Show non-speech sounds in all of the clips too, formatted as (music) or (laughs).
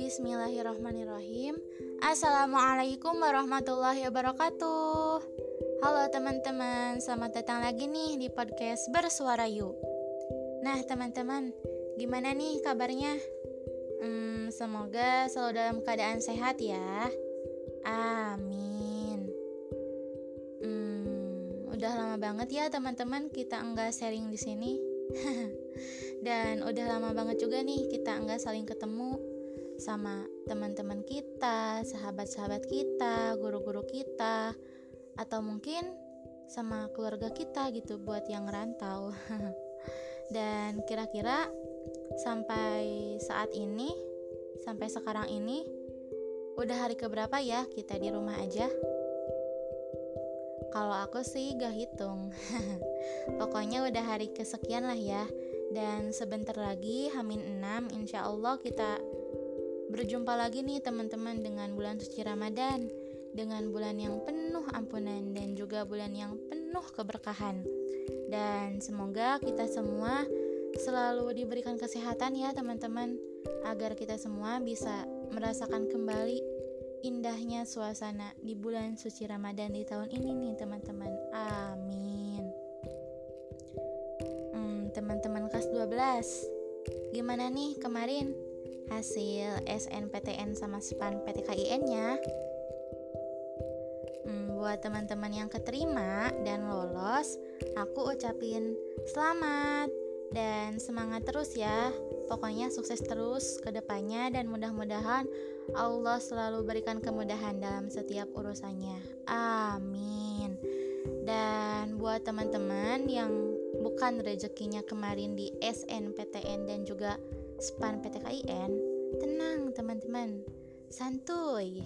Bismillahirrahmanirrahim. Assalamualaikum warahmatullahi wabarakatuh. Halo teman-teman, selamat datang lagi nih di podcast Bersuara Yuk. Nah teman-teman, gimana nih kabarnya? Hmm, semoga selalu dalam keadaan sehat ya. Amin ya teman-teman kita enggak sharing di sini (laughs) Dan udah lama banget juga nih kita enggak saling ketemu sama teman-teman kita, sahabat-sahabat kita, guru-guru kita, atau mungkin sama keluarga kita gitu buat yang rantau. (laughs) Dan kira-kira sampai saat ini, sampai sekarang ini, udah hari keberapa ya kita di rumah aja? Kalau aku sih gak hitung. (laughs) Pokoknya udah hari kesekian lah ya. Dan sebentar lagi Hamin 6 insya Allah kita Berjumpa lagi nih teman-teman dengan bulan suci Ramadan Dengan bulan yang penuh ampunan dan juga bulan yang penuh keberkahan Dan semoga kita semua selalu diberikan kesehatan ya teman-teman Agar kita semua bisa merasakan kembali indahnya suasana di bulan suci Ramadan di tahun ini nih teman-teman Amin hmm, Teman-teman kelas 12 Gimana nih kemarin? hasil SNPTN sama SPAN PTKIN-nya. Hmm, buat teman-teman yang keterima dan lolos, aku ucapin selamat dan semangat terus ya. Pokoknya sukses terus ke depannya dan mudah-mudahan Allah selalu berikan kemudahan dalam setiap urusannya. Amin. Dan buat teman-teman yang bukan rezekinya kemarin di SNPTN dan juga SPAN PTKIN, tenang teman-teman, santuy.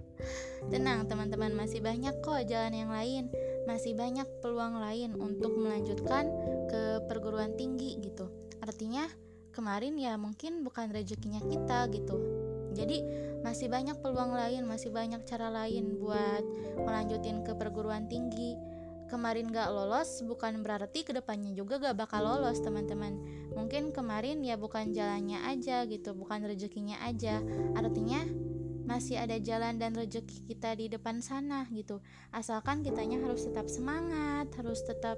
(laughs) tenang teman-teman, masih banyak kok jalan yang lain, masih banyak peluang lain untuk melanjutkan ke perguruan tinggi gitu. Artinya kemarin ya mungkin bukan rezekinya kita gitu. Jadi masih banyak peluang lain, masih banyak cara lain buat melanjutin ke perguruan tinggi. Kemarin gak lolos bukan berarti ke depannya juga gak bakal lolos teman-teman. Mungkin kemarin ya bukan jalannya aja gitu bukan rezekinya aja. Artinya masih ada jalan dan rezeki kita di depan sana gitu. Asalkan kitanya harus tetap semangat harus tetap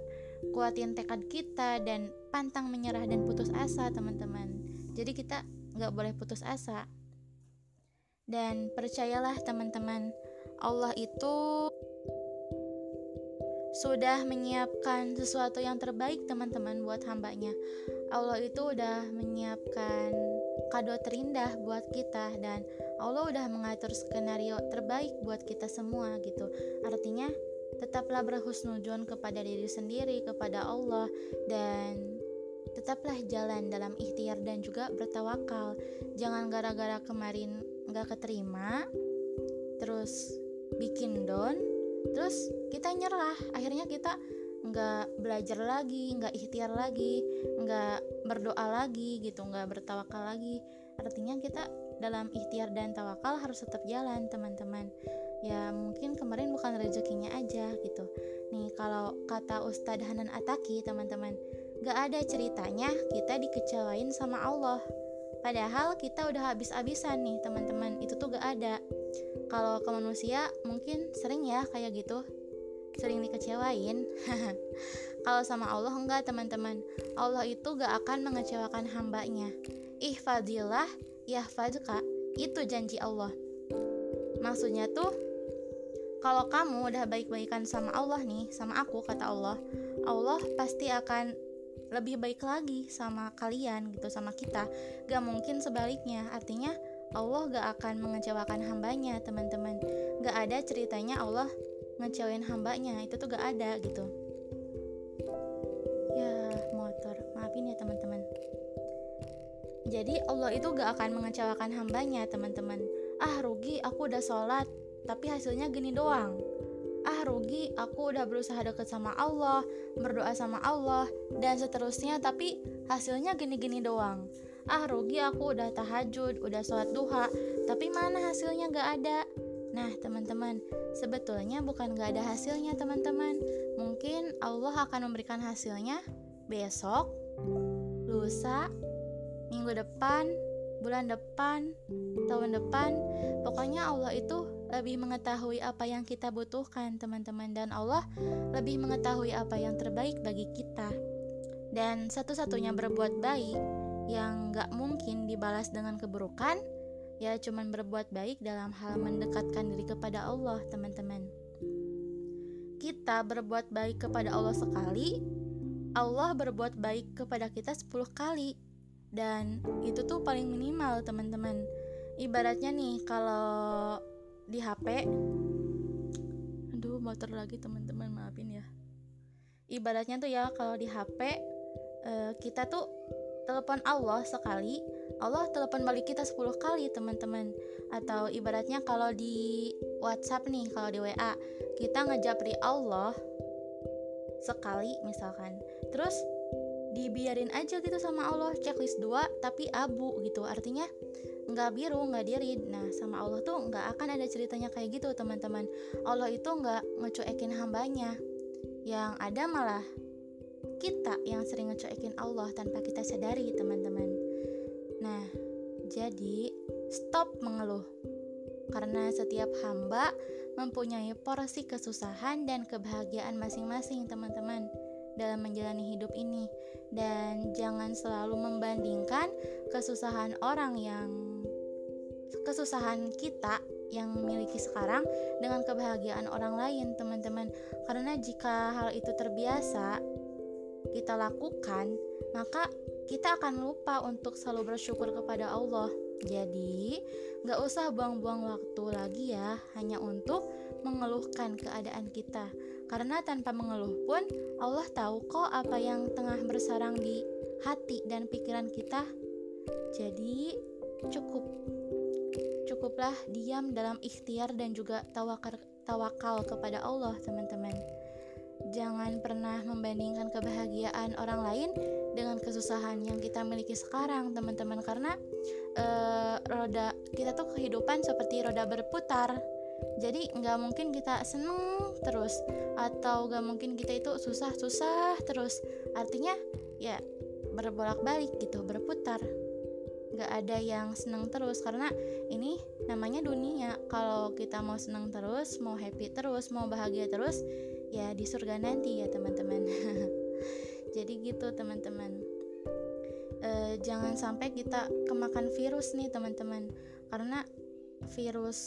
kuatin tekad kita dan pantang menyerah dan putus asa teman-teman. Jadi kita gak boleh putus asa. Dan percayalah teman-teman Allah itu sudah menyiapkan sesuatu yang terbaik teman-teman buat hambanya. Allah itu udah menyiapkan kado terindah buat kita dan Allah udah mengatur skenario terbaik buat kita semua gitu. Artinya tetaplah berhusnuzon kepada diri sendiri kepada Allah dan tetaplah jalan dalam ikhtiar dan juga bertawakal. Jangan gara-gara kemarin gak keterima terus bikin down terus kita nyerah. Akhirnya kita nggak belajar lagi nggak ikhtiar lagi nggak berdoa lagi gitu nggak bertawakal lagi. Artinya kita dalam ikhtiar dan tawakal harus tetap jalan teman-teman. Ya mungkin kemarin bukan rezekinya aja gitu. Nih kalau kata Ustadz Hanan Ataki teman-teman gak ada ceritanya kita dikecewain sama Allah. Padahal kita udah habis-habisan nih teman-teman. Itu tuh gak ada. Kalau ke manusia mungkin sering ya kayak gitu. Sering dikecewain. (laughs) Kalau sama Allah enggak teman-teman. Allah itu gak akan mengecewakan hambanya. Ihfadillah yahfadka itu janji Allah. Maksudnya tuh kalau kamu udah baik-baikan sama Allah nih sama aku kata Allah Allah pasti akan lebih baik lagi sama kalian gitu sama kita. Gak mungkin sebaliknya. Artinya Allah gak akan mengecewakan hambanya teman-teman. Gak ada ceritanya Allah ngecewain hambanya. Itu tuh gak ada gitu jadi Allah itu gak akan mengecewakan hambanya teman-teman ah rugi aku udah sholat tapi hasilnya gini doang ah rugi aku udah berusaha deket sama Allah berdoa sama Allah dan seterusnya tapi hasilnya gini-gini doang ah rugi aku udah tahajud, udah sholat duha, tapi mana hasilnya gak ada. Nah teman-teman, sebetulnya bukan gak ada hasilnya teman-teman. Mungkin Allah akan memberikan hasilnya besok, lusa, minggu depan, bulan depan, tahun depan. Pokoknya Allah itu lebih mengetahui apa yang kita butuhkan, teman-teman, dan Allah lebih mengetahui apa yang terbaik bagi kita. Dan satu-satunya berbuat baik yang gak mungkin dibalas dengan keburukan, ya cuman berbuat baik dalam hal mendekatkan diri kepada Allah, teman-teman. Kita berbuat baik kepada Allah sekali, Allah berbuat baik kepada kita 10 kali dan itu tuh paling minimal teman-teman. Ibaratnya nih kalau di HP aduh motor lagi teman-teman maafin ya. Ibaratnya tuh ya kalau di HP eh, kita tuh telepon Allah sekali Allah telepon balik kita 10 kali teman-teman. Atau ibaratnya kalau di WhatsApp nih kalau di WA kita ngejapri Allah sekali misalkan. Terus dibiarin aja gitu sama Allah. Checklist 2 tapi abu gitu. Artinya nggak biru nggak diri nah sama Allah tuh nggak akan ada ceritanya kayak gitu teman-teman. Allah itu nggak ngecuekin hambanya. Yang ada malah kita yang sering ngecuekin Allah tanpa kita sadari teman-teman. Nah jadi stop mengeluh. Karena setiap hamba mempunyai porsi kesusahan dan kebahagiaan masing-masing, teman-teman, dalam menjalani hidup ini, dan jangan selalu membandingkan kesusahan orang yang kesusahan kita yang memiliki sekarang dengan kebahagiaan orang lain, teman-teman. Karena jika hal itu terbiasa kita lakukan, maka kita akan lupa untuk selalu bersyukur kepada Allah. Jadi, gak usah buang-buang waktu lagi ya, hanya untuk mengeluhkan keadaan kita. Karena tanpa mengeluh pun, Allah tahu kok apa yang tengah bersarang di hati dan pikiran kita. Jadi, cukup. Cukuplah diam dalam ikhtiar dan juga tawakal, tawakal kepada Allah, teman-teman. Jangan pernah membandingkan kebahagiaan orang lain dengan kesusahan yang kita miliki sekarang, teman-teman, karena uh, roda kita tuh kehidupan seperti roda berputar. Jadi nggak mungkin kita seneng terus atau nggak mungkin kita itu susah-susah terus. Artinya ya berbolak-balik gitu, berputar. Nggak ada yang seneng terus karena ini namanya dunia. Kalau kita mau seneng terus, mau happy terus, mau bahagia terus, ya di surga nanti ya teman-teman. (laughs) jadi gitu teman-teman e, jangan sampai kita kemakan virus nih teman-teman karena virus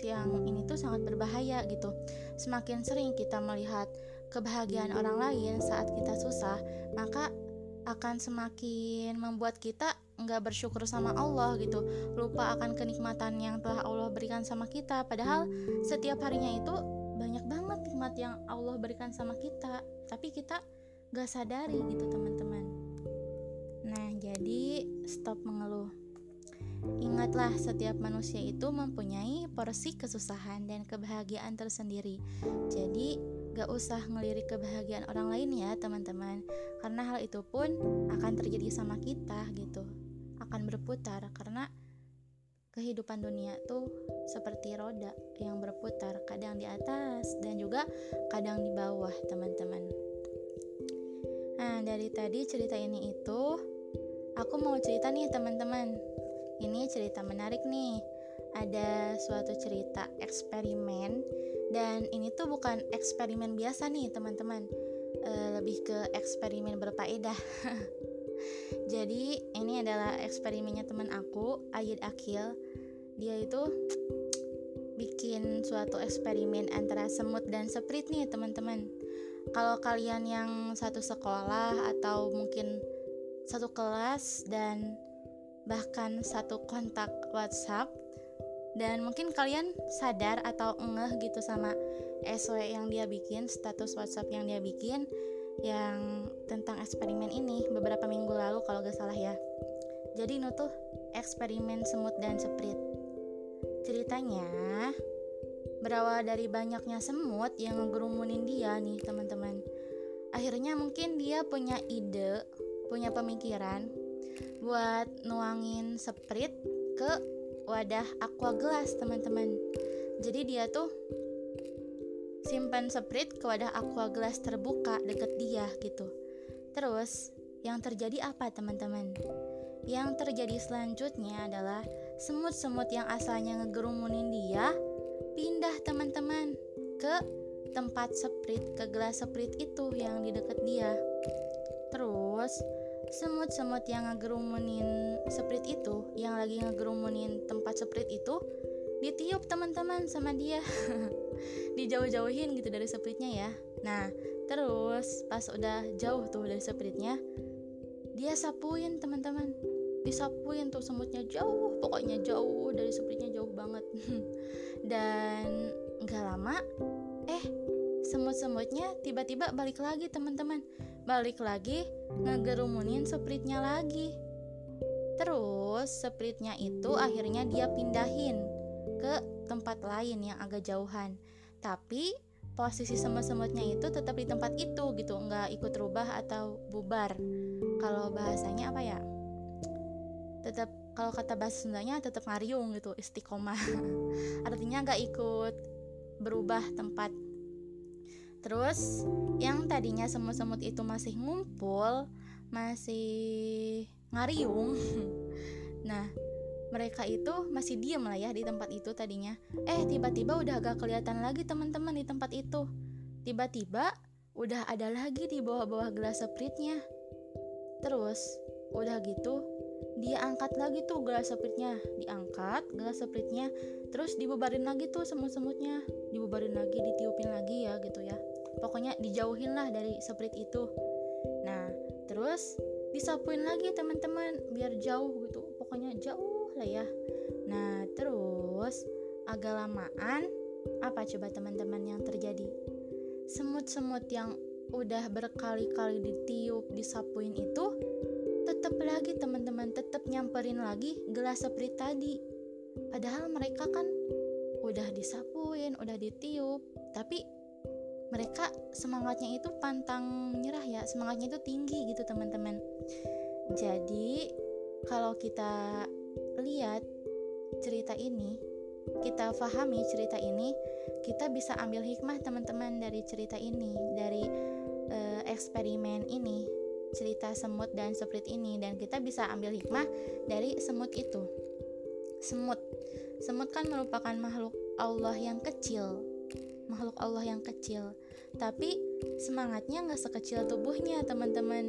yang ini tuh sangat berbahaya gitu. Semakin sering kita melihat kebahagiaan orang lain saat kita susah maka akan semakin membuat kita nggak bersyukur sama Allah gitu. Lupa akan kenikmatan yang telah Allah berikan sama kita. Padahal setiap harinya itu banyak banget nikmat yang Allah berikan sama kita. Tapi kita gak sadari gitu teman-teman. Nah jadi stop mengeluh Ingatlah setiap manusia itu mempunyai porsi kesusahan dan kebahagiaan tersendiri. Jadi gak usah ngelirik kebahagiaan orang lain ya teman-teman. Karena hal itu pun akan terjadi sama kita gitu. Akan berputar karena kehidupan dunia tuh seperti roda yang berputar kadang di atas dan juga kadang di bawah teman-teman. Nah, dari tadi cerita ini itu aku mau cerita nih teman-teman. Ini cerita menarik nih. Ada suatu cerita eksperimen dan ini tuh bukan eksperimen biasa nih teman-teman. E, lebih ke eksperimen berfaedah. (laughs) Jadi ini adalah eksperimennya teman aku, Ayid Akil. Dia itu bikin suatu eksperimen antara semut dan seprit nih teman-teman kalau kalian yang satu sekolah atau mungkin satu kelas dan bahkan satu kontak WhatsApp dan mungkin kalian sadar atau ngeh gitu sama SW yang dia bikin, status WhatsApp yang dia bikin yang tentang eksperimen ini beberapa minggu lalu kalau gak salah ya. Jadi itu tuh eksperimen semut dan seprit. Ceritanya Berawal dari banyaknya semut yang ngegerumunin dia nih teman-teman. Akhirnya mungkin dia punya ide, punya pemikiran buat nuangin sprit ke wadah aqua gelas teman-teman. Jadi dia tuh simpan sprit ke wadah aqua gelas terbuka deket dia gitu. Terus, yang terjadi apa teman-teman? Yang terjadi selanjutnya adalah semut-semut yang asalnya ngegerumunin dia pindah teman-teman ke tempat seprit, ke gelas seprit itu yang di dekat dia. Terus, semut-semut yang ngegerumunin seprit itu yang lagi ngegerumunin tempat seprit itu ditiup teman-teman sama dia. (laughs) Dijauh-jauhin gitu dari sepritnya ya. Nah terus pas udah jauh tuh dari sepritnya dia sapuin teman-teman. Disapuin tuh semutnya jauh pokoknya jauh dari sepritnya jauh banget. (laughs) Dan nggak lama eh semut-semutnya tiba-tiba balik lagi teman-teman balik lagi ngegerumunin sepritnya lagi. Terus sepritnya itu akhirnya dia pindahin ke tempat lain yang agak jauhan. Tapi posisi semut-semutnya itu tetap di tempat itu gitu nggak ikut rubah atau bubar. Kalau bahasanya apa ya? Tetap kalau kata bahasa Sundanya tetap ngariung gitu istiqomah. (laughs) Artinya nggak ikut berubah tempat Terus yang tadinya semut-semut itu masih ngumpul, masih ngariung. (laughs) nah, mereka itu masih diem lah ya di tempat itu tadinya. Eh, tiba-tiba udah agak kelihatan lagi teman-teman di tempat itu. Tiba-tiba udah ada lagi di bawah-bawah gelas sepritnya. Terus, udah gitu, dia angkat lagi tuh gelas sepritnya. Diangkat gelas sepritnya, terus dibubarin lagi tuh semut-semutnya. Dibubarin lagi, ditiupin lagi ya gitu ya pokoknya dijauhin lah dari sprit itu. Nah terus disapuin lagi teman-teman biar jauh gitu. Pokoknya jauh lah ya. Nah terus agak lamaan apa coba teman-teman yang terjadi? Semut-semut yang udah berkali-kali ditiup disapuin itu tetap lagi teman-teman tetap nyamperin lagi gelas sprit tadi. Padahal mereka kan udah disapuin udah ditiup. Tapi mereka semangatnya itu pantang menyerah ya semangatnya itu tinggi gitu teman-teman. Jadi kalau kita lihat cerita ini kita pahami cerita ini kita bisa ambil hikmah teman-teman dari cerita ini dari uh, eksperimen ini cerita semut dan seprit ini dan kita bisa ambil hikmah dari semut itu. Semut. Semut kan merupakan makhluk Allah yang kecil makhluk Allah yang kecil. Tapi semangatnya nggak sekecil tubuhnya teman-teman.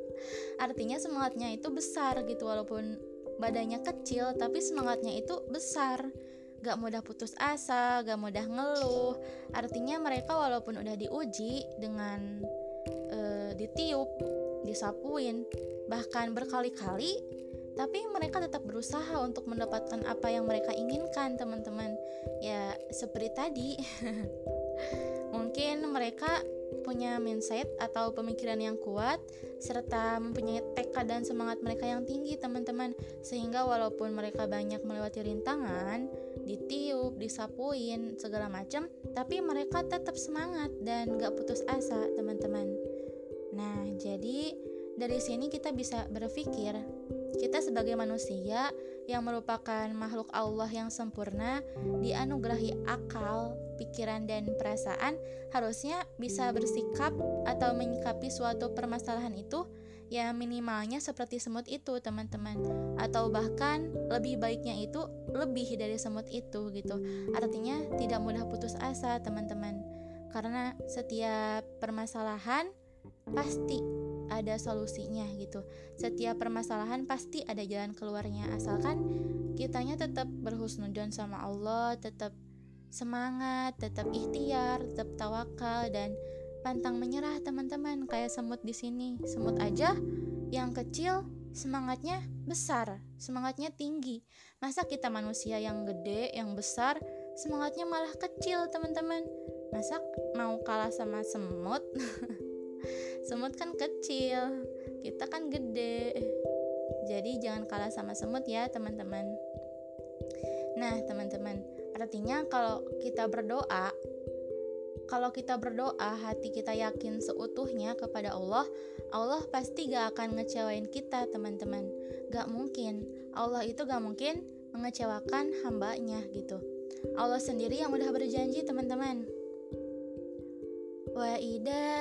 (laughs) Artinya semangatnya itu besar gitu walaupun badannya kecil tapi semangatnya itu besar. Gak mudah putus asa gak mudah ngeluh. Artinya mereka walaupun udah diuji dengan uh, ditiup disapuin bahkan berkali-kali tapi mereka tetap berusaha untuk mendapatkan apa yang mereka inginkan teman-teman. Ya seperti tadi. (laughs) Mungkin mereka punya mindset atau pemikiran yang kuat serta mempunyai tekad dan semangat mereka yang tinggi teman-teman. Sehingga walaupun mereka banyak melewati rintangan ditiup, disapuin, segala macam tapi mereka tetap semangat dan gak putus asa teman-teman. Nah jadi dari sini kita bisa berpikir kita sebagai manusia yang merupakan makhluk Allah yang sempurna, dianugerahi akal, pikiran, dan perasaan, harusnya bisa bersikap atau menyikapi suatu permasalahan itu ya minimalnya seperti semut itu teman-teman. Atau bahkan lebih baiknya itu lebih dari semut itu gitu. Artinya tidak mudah putus asa teman-teman. Karena setiap permasalahan pasti ada solusinya gitu. Setiap permasalahan pasti ada jalan keluarnya asalkan kitanya tetap berhusnudon sama Allah, tetap semangat, tetap ikhtiar, tetap tawakal dan pantang menyerah teman-teman kayak semut di sini. Semut aja yang kecil semangatnya besar, semangatnya tinggi. Masa kita manusia yang gede, yang besar, semangatnya malah kecil, teman-teman. Masa mau kalah sama semut? (laughs) semut kan kecil kita kan gede. Jadi jangan kalah sama semut ya teman-teman. Nah teman-teman artinya kalau kita berdoa kalau kita berdoa hati kita yakin seutuhnya kepada Allah Allah pasti gak akan ngecewain kita teman-teman. Gak mungkin. Allah itu gak mungkin mengecewakan hambanya gitu. Allah sendiri yang udah berjanji teman-teman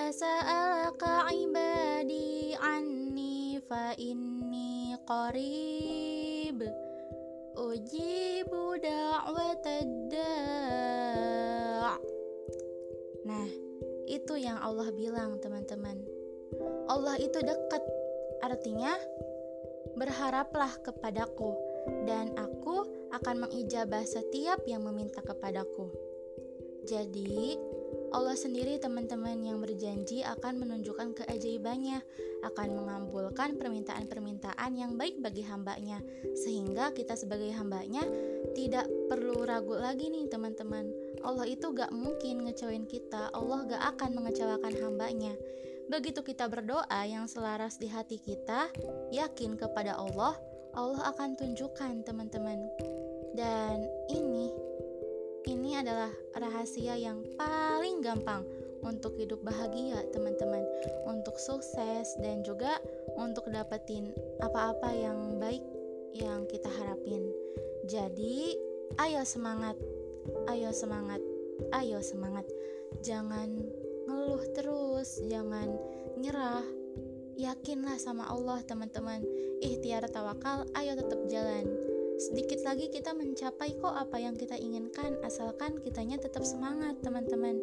Sa'alaka ibadi anni fa inni qarib ujibu da'watad da' Nah, itu yang Allah bilang, teman-teman. Allah itu dekat. Artinya, berharaplah kepadaku dan aku akan mengijabah setiap yang meminta kepadaku. Jadi, Allah sendiri teman-teman yang berjanji akan menunjukkan keajaibannya, akan mengabulkan permintaan-permintaan yang baik bagi hambanya, sehingga kita sebagai hambanya tidak perlu ragu lagi nih teman-teman. Allah itu gak mungkin ngecewain kita, Allah gak akan mengecewakan hambanya. Begitu kita berdoa yang selaras di hati kita, yakin kepada Allah, Allah akan tunjukkan teman-teman. Dan ini ini adalah rahasia yang paling gampang untuk hidup bahagia, teman-teman, untuk sukses dan juga untuk dapetin apa-apa yang baik yang kita harapin. Jadi, ayo semangat, ayo semangat, ayo semangat. Jangan ngeluh terus, jangan nyerah. Yakinlah sama Allah, teman-teman. Ikhtiar tawakal, ayo tetap jalan sedikit lagi kita mencapai kok apa yang kita inginkan asalkan kitanya tetap semangat teman-teman.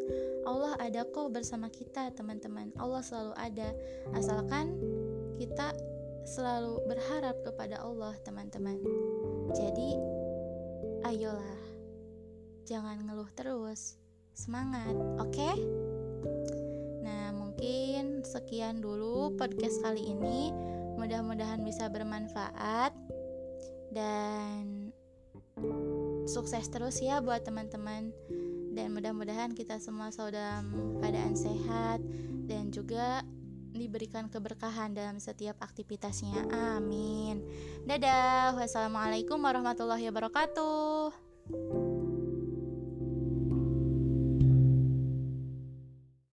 Allah ada kok bersama kita teman-teman. Allah selalu ada. Asalkan kita selalu berharap kepada Allah teman-teman. Jadi ayolah. Jangan ngeluh terus. Semangat oke? Okay? nah mungkin sekian dulu podcast kali ini. Mudah-mudahan bisa bermanfaat dan sukses terus ya buat teman-teman dan mudah-mudahan kita semua selalu dalam keadaan sehat dan juga diberikan keberkahan dalam setiap aktivitasnya. Amin. Dadah. Wassalamualaikum warahmatullahi wabarakatuh.